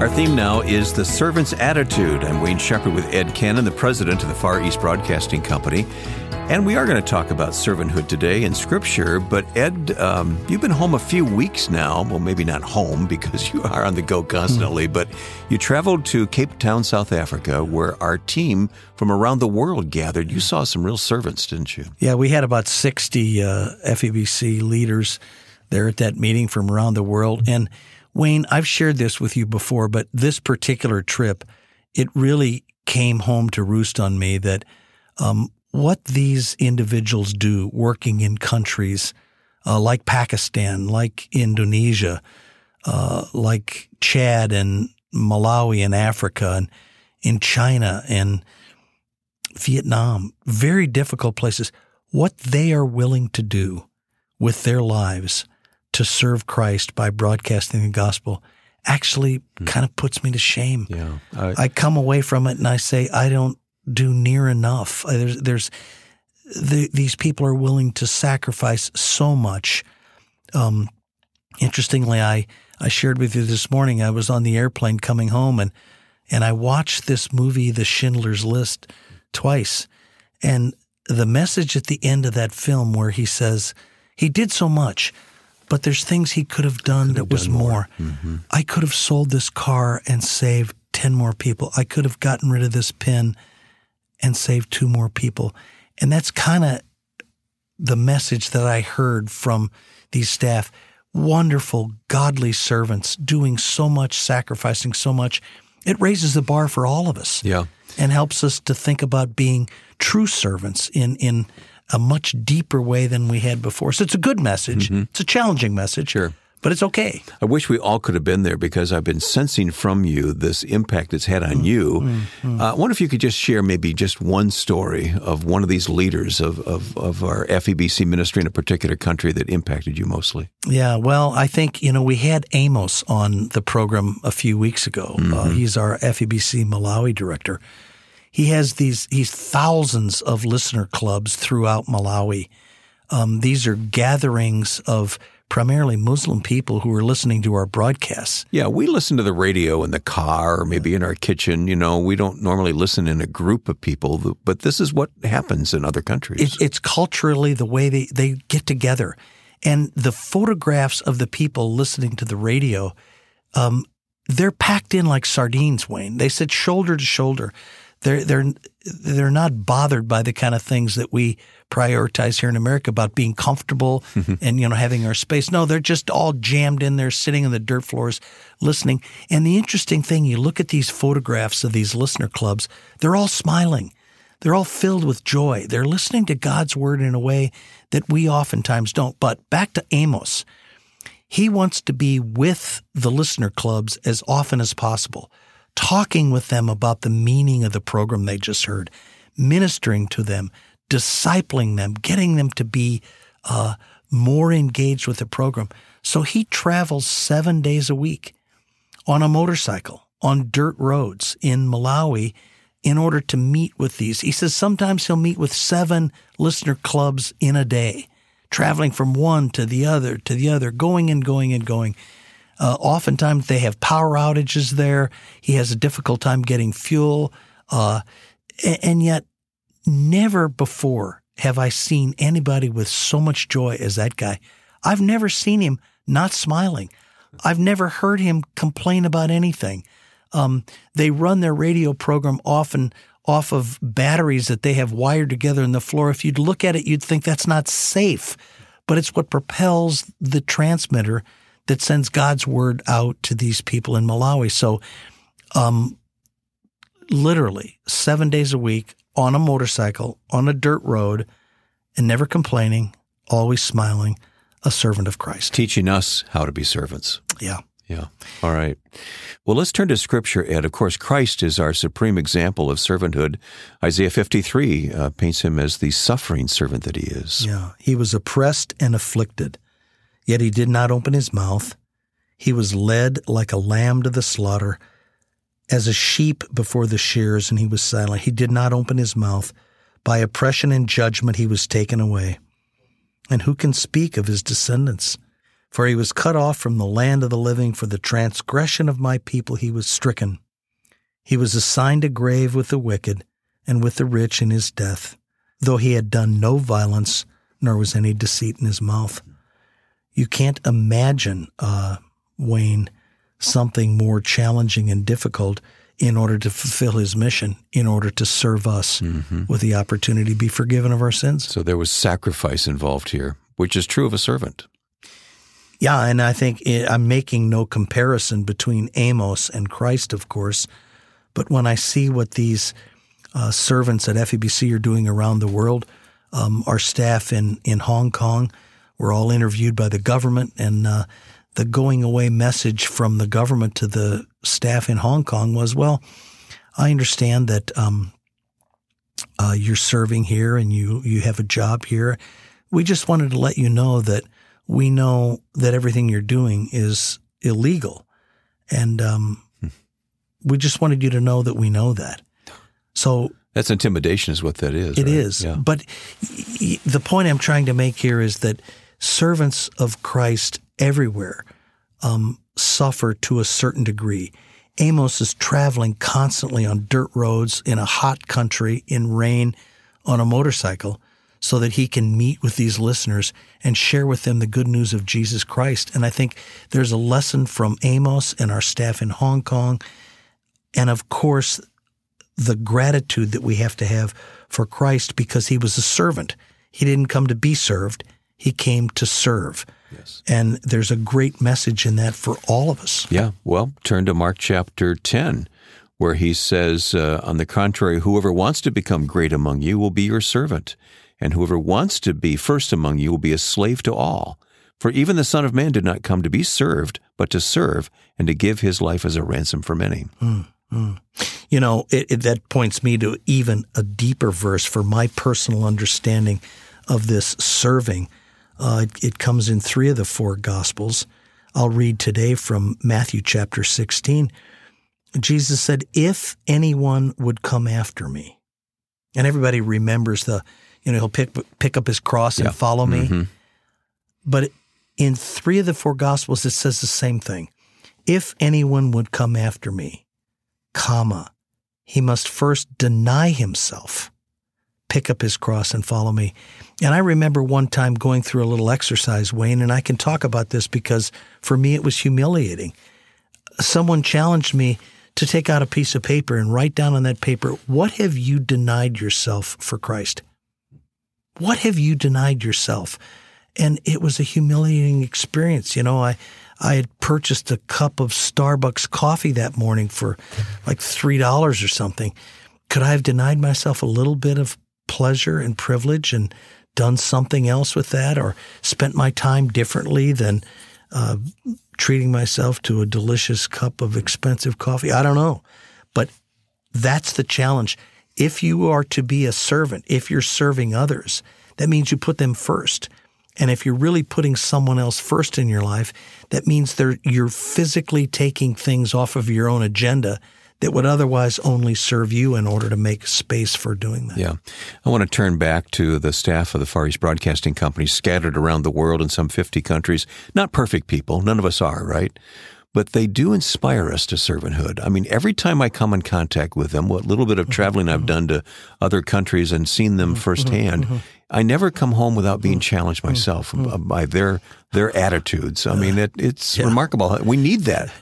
Our theme now is the servant's attitude. I'm Wayne Shepherd with Ed Cannon, the president of the Far East Broadcasting Company. And we are going to talk about servanthood today in Scripture. But Ed, um, you've been home a few weeks now. Well, maybe not home because you are on the go constantly, mm. but you traveled to Cape Town, South Africa, where our team from around the world gathered. You saw some real servants, didn't you? Yeah, we had about 60 uh, FEBC leaders there at that meeting from around the world. And Wayne, I've shared this with you before, but this particular trip, it really came home to roost on me that um, what these individuals do working in countries uh, like Pakistan, like Indonesia, uh, like Chad and Malawi in Africa and in China and Vietnam, very difficult places, what they are willing to do with their lives to serve Christ by broadcasting the gospel actually mm. kind of puts me to shame. Yeah. I, I come away from it and I say, I don't do near enough. There's, there's the, these people are willing to sacrifice so much. Um, interestingly, I, I shared with you this morning, I was on the airplane coming home and, and I watched this movie, The Schindler's List, twice. And the message at the end of that film where he says, he did so much, but there's things he could have done could that have was done more. more. Mm-hmm. I could have sold this car and saved 10 more people. I could have gotten rid of this pin and saved two more people. And that's kind of the message that I heard from these staff. Wonderful, godly servants doing so much, sacrificing so much. It raises the bar for all of us. Yeah. And helps us to think about being true servants in, in a much deeper way than we had before. So it's a good message. Mm-hmm. It's a challenging message. Sure but it's okay. I wish we all could have been there because I've been sensing from you this impact it's had on mm, you. Mm, mm. Uh, I wonder if you could just share maybe just one story of one of these leaders of, of, of our FEBC ministry in a particular country that impacted you mostly. Yeah, well, I think, you know, we had Amos on the program a few weeks ago. Mm-hmm. Uh, he's our FEBC Malawi director. He has these, he's thousands of listener clubs throughout Malawi. Um, these are gatherings of primarily Muslim people who are listening to our broadcasts. Yeah, we listen to the radio in the car or maybe in our kitchen. You know, we don't normally listen in a group of people, but this is what happens in other countries. It, it's culturally the way they, they get together. And the photographs of the people listening to the radio, um, they're packed in like sardines, Wayne. They sit shoulder to shoulder. They're, they're, they're not bothered by the kind of things that we prioritize here in America about being comfortable mm-hmm. and you know having our space. No, they're just all jammed in there, sitting on the dirt floors, listening. And the interesting thing, you look at these photographs of these listener clubs; they're all smiling. They're all filled with joy. They're listening to God's word in a way that we oftentimes don't. But back to Amos. He wants to be with the listener clubs as often as possible, talking with them about the meaning of the program they just heard, ministering to them, discipling them, getting them to be uh, more engaged with the program. So he travels seven days a week on a motorcycle on dirt roads in Malawi in order to meet with these. He says sometimes he'll meet with seven listener clubs in a day, traveling from one to the other to the other, going and going and going. Uh, oftentimes they have power outages there. He has a difficult time getting fuel. Uh, and yet Never before have I seen anybody with so much joy as that guy. I've never seen him not smiling. I've never heard him complain about anything. Um, they run their radio program often off of batteries that they have wired together in the floor. If you'd look at it, you'd think that's not safe, but it's what propels the transmitter that sends God's word out to these people in Malawi. So, um, literally seven days a week, on a motorcycle on a dirt road and never complaining, always smiling, a servant of Christ. Teaching us how to be servants. Yeah. Yeah. All right. Well, let's turn to Scripture, Ed. Of course, Christ is our supreme example of servanthood. Isaiah 53 uh, paints him as the suffering servant that he is. Yeah. He was oppressed and afflicted, yet he did not open his mouth. He was led like a lamb to the slaughter, as a sheep before the shears, and he was silent. He did not open his mouth. By oppression and judgment he was taken away. And who can speak of his descendants? For he was cut off from the land of the living. For the transgression of my people he was stricken. He was assigned a grave with the wicked and with the rich in his death, though he had done no violence, nor was any deceit in his mouth. You can't imagine, uh, Wayne, something more challenging and difficult in order to fulfill his mission, in order to serve us mm-hmm. with the opportunity to be forgiven of our sins. So there was sacrifice involved here, which is true of a servant. Yeah, and I think I'm making no comparison between Amos and Christ, of course. But when I see what these uh, servants at FEBC are doing around the world, um, our staff in, in Hong Kong were all interviewed by the government, and uh, the going away message from the government to the staff in Hong Kong was, well, I understand that um, uh, you're serving here and you, you have a job here. We just wanted to let you know that – we know that everything you're doing is illegal. And um, hmm. we just wanted you to know that we know that. So that's intimidation, is what that is. It right? is. Yeah. But the point I'm trying to make here is that servants of Christ everywhere um, suffer to a certain degree. Amos is traveling constantly on dirt roads in a hot country in rain on a motorcycle so that he can meet with these listeners and share with them the good news of Jesus Christ. And I think there's a lesson from Amos and our staff in Hong Kong. And of course, the gratitude that we have to have for Christ because he was a servant. He didn't come to be served, he came to serve. Yes. And there's a great message in that for all of us. Yeah. Well, turn to Mark chapter 10 where he says, uh, on the contrary, whoever wants to become great among you will be your servant, and whoever wants to be first among you will be a slave to all. For even the Son of Man did not come to be served, but to serve and to give his life as a ransom for many. Mm, mm. You know, it, it, that points me to even a deeper verse for my personal understanding of this serving. Uh, it, it comes in three of the four Gospels. I'll read today from Matthew chapter 16. Jesus said, If anyone would come after me, and everybody remembers the you know, he'll pick pick up his cross and follow me. Mm-hmm. But in three of the four gospels, it says the same thing. If anyone would come after me, comma, he must first deny himself, pick up his cross and follow me. And I remember one time going through a little exercise, Wayne, and I can talk about this because for me it was humiliating. Someone challenged me to take out a piece of paper and write down on that paper, what have you denied yourself for Christ? What have you denied yourself? And it was a humiliating experience. You know, I, I had purchased a cup of Starbucks coffee that morning for like $3 or something. Could I have denied myself a little bit of pleasure and privilege and done something else with that or spent my time differently than uh, treating myself to a delicious cup of expensive coffee? I don't know. But that's the challenge. If you are to be a servant, if you're serving others, that means you put them first. And if you're really putting someone else first in your life, that means you're physically taking things off of your own agenda that would otherwise only serve you in order to make space for doing that. Yeah. I want to turn back to the staff of the Far East Broadcasting Company scattered around the world in some 50 countries. Not perfect people. None of us are, right? but they do inspire us to servanthood. I mean, every time I come in contact with them, what little bit of mm-hmm. traveling I've mm-hmm. done to other countries and seen them mm-hmm. firsthand, I never come home without being challenged myself by their their attitudes. I mean, it, it's yeah. remarkable. We need that.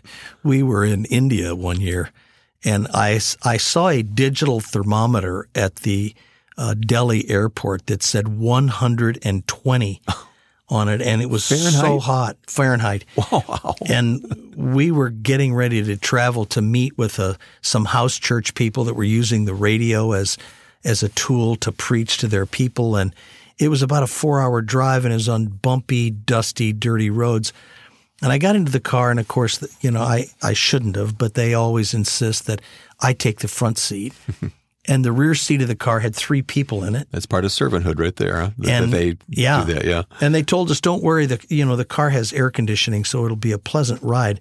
We were in India one year, and I I saw a digital thermometer at the uh, Delhi airport that said 120 on it, and it was Fahrenheit? so hot, Fahrenheit. Wow! And we were getting ready to travel to meet with uh, some house church people that were using the radio as as a tool to preach to their people, and it was about a four hour drive, and it was on bumpy, dusty, dirty roads. And I got into the car, and of course, you know, I, I shouldn't have, but they always insist that I take the front seat. and the rear seat of the car had three people in it. That's part of servanthood right there. Huh? and that they yeah, that, yeah. And they told us, don't worry, the you know the car has air conditioning, so it'll be a pleasant ride.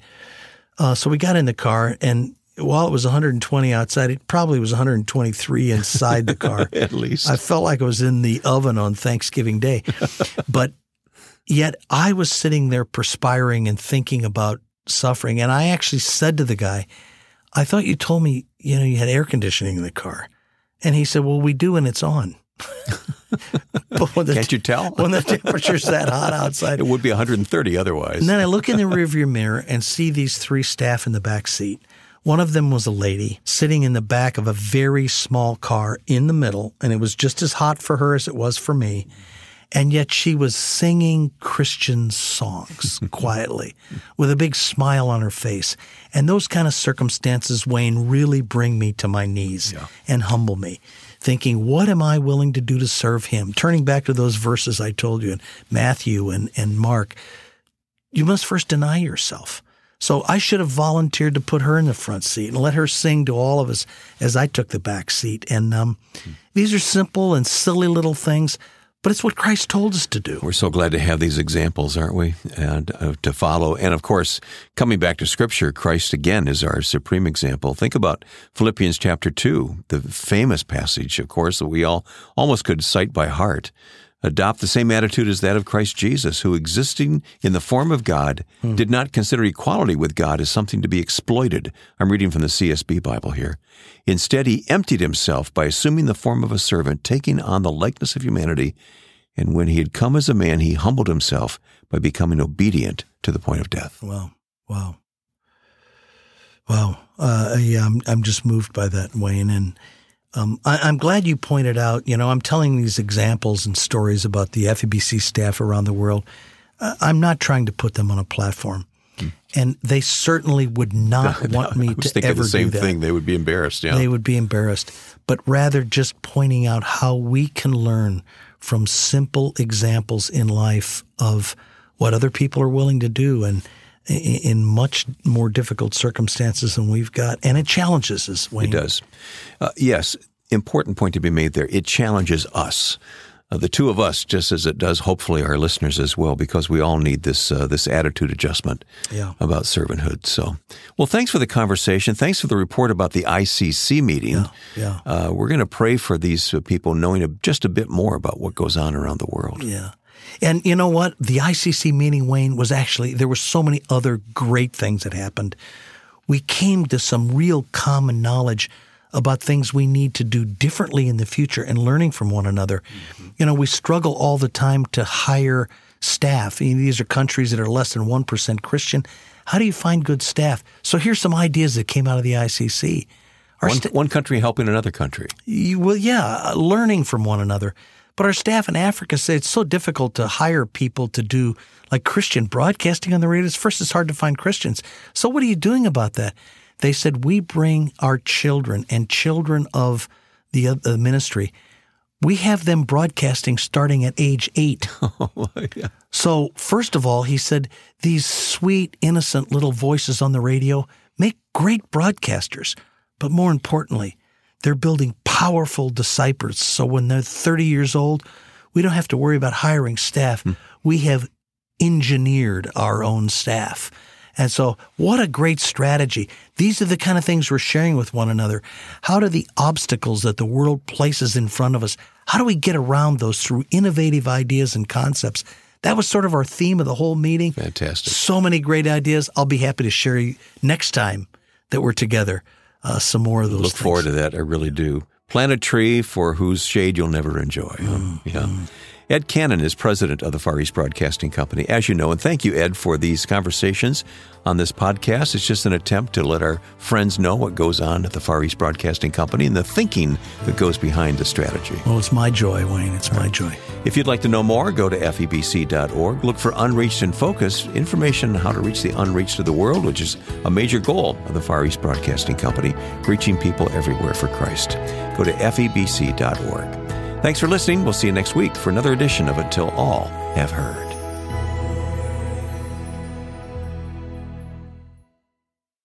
Uh, so we got in the car, and while it was 120 outside, it probably was 123 inside the car. At least I felt like I was in the oven on Thanksgiving Day, but yet I was sitting there perspiring and thinking about suffering. And I actually said to the guy, I thought you told me, you know, you had air conditioning in the car. And he said, Well, we do, and it's on. but Can't you tell? when the temperature's that hot outside. It would be 130 otherwise. And then I look in the rearview mirror and see these three staff in the back seat. One of them was a lady sitting in the back of a very small car in the middle, and it was just as hot for her as it was for me. And yet she was singing Christian songs quietly with a big smile on her face. And those kind of circumstances, Wayne, really bring me to my knees yeah. and humble me thinking, what am I willing to do to serve him? Turning back to those verses I told you in Matthew and, and Mark, you must first deny yourself. So I should have volunteered to put her in the front seat and let her sing to all of us as I took the back seat. And um, these are simple and silly little things, but it's what Christ told us to do. We're so glad to have these examples, aren't we? And uh, to follow. And of course, coming back to Scripture, Christ again is our supreme example. Think about Philippians chapter 2, the famous passage, of course, that we all almost could cite by heart. Adopt the same attitude as that of Christ Jesus, who, existing in the form of God, hmm. did not consider equality with God as something to be exploited. I'm reading from the CSB Bible here. Instead, he emptied himself by assuming the form of a servant, taking on the likeness of humanity. And when he had come as a man, he humbled himself by becoming obedient to the point of death. Wow. Wow. Wow. Uh, yeah, I'm, I'm just moved by that, Wayne. And um, I, am glad you pointed out, you know, I'm telling these examples and stories about the FEBC staff around the world. Uh, I'm not trying to put them on a platform. Hmm. And they certainly would not no, want me to ever the same do that. thing. They would be embarrassed. Yeah, they would be embarrassed. But rather, just pointing out how we can learn from simple examples in life of what other people are willing to do, and in much more difficult circumstances than we've got. And it challenges us, Wayne. It does. Uh, yes, important point to be made there. It challenges us. Uh, the two of us, just as it does, hopefully, our listeners as well, because we all need this uh, this attitude adjustment yeah. about servanthood. So, well, thanks for the conversation. Thanks for the report about the ICC meeting. Yeah, yeah. Uh, we're going to pray for these people knowing just a bit more about what goes on around the world. Yeah. And you know what? The ICC meeting, Wayne, was actually, there were so many other great things that happened. We came to some real common knowledge about things we need to do differently in the future and learning from one another. Mm-hmm. You know, we struggle all the time to hire staff. these are countries that are less than 1% Christian. How do you find good staff? So here's some ideas that came out of the ICC. One, one, country helping another country. You, well, yeah, learning from one another. But our staff in Africa say it's so difficult to hire people to do like Christian broadcasting on the radio. First, it's hard to find Christians. So, what are you doing about that? They said, We bring our children and children of the, uh, the ministry. We have them broadcasting starting at age eight. Oh, yeah. So, first of all, he said, these sweet, innocent little voices on the radio make great broadcasters. But more importantly, they're building powerful disciples. So when they're 30 years old, we don't have to worry about hiring staff. Hmm. We have engineered our own staff. And so, what a great strategy. These are the kind of things we're sharing with one another. How do the obstacles that the world places in front of us, how do we get around those through innovative ideas and concepts? That was sort of our theme of the whole meeting. Fantastic. So many great ideas. I'll be happy to share you next time that we're together uh, some more of those. Look things. forward to that. I really do. Plant a tree for whose shade you'll never enjoy. Mm, yeah. Ed Cannon is president of the Far East Broadcasting Company, as you know, and thank you, Ed, for these conversations on this podcast. It's just an attempt to let our friends know what goes on at the Far East Broadcasting Company and the thinking that goes behind the strategy. Well, it's my joy, Wayne. It's my joy. If you'd like to know more, go to febc.org. Look for Unreached in Focus, information on how to reach the unreached of the world, which is a major goal of the Far East Broadcasting Company, reaching people everywhere for Christ. Go to febc.org. Thanks for listening. We'll see you next week for another edition of Until All Have Heard.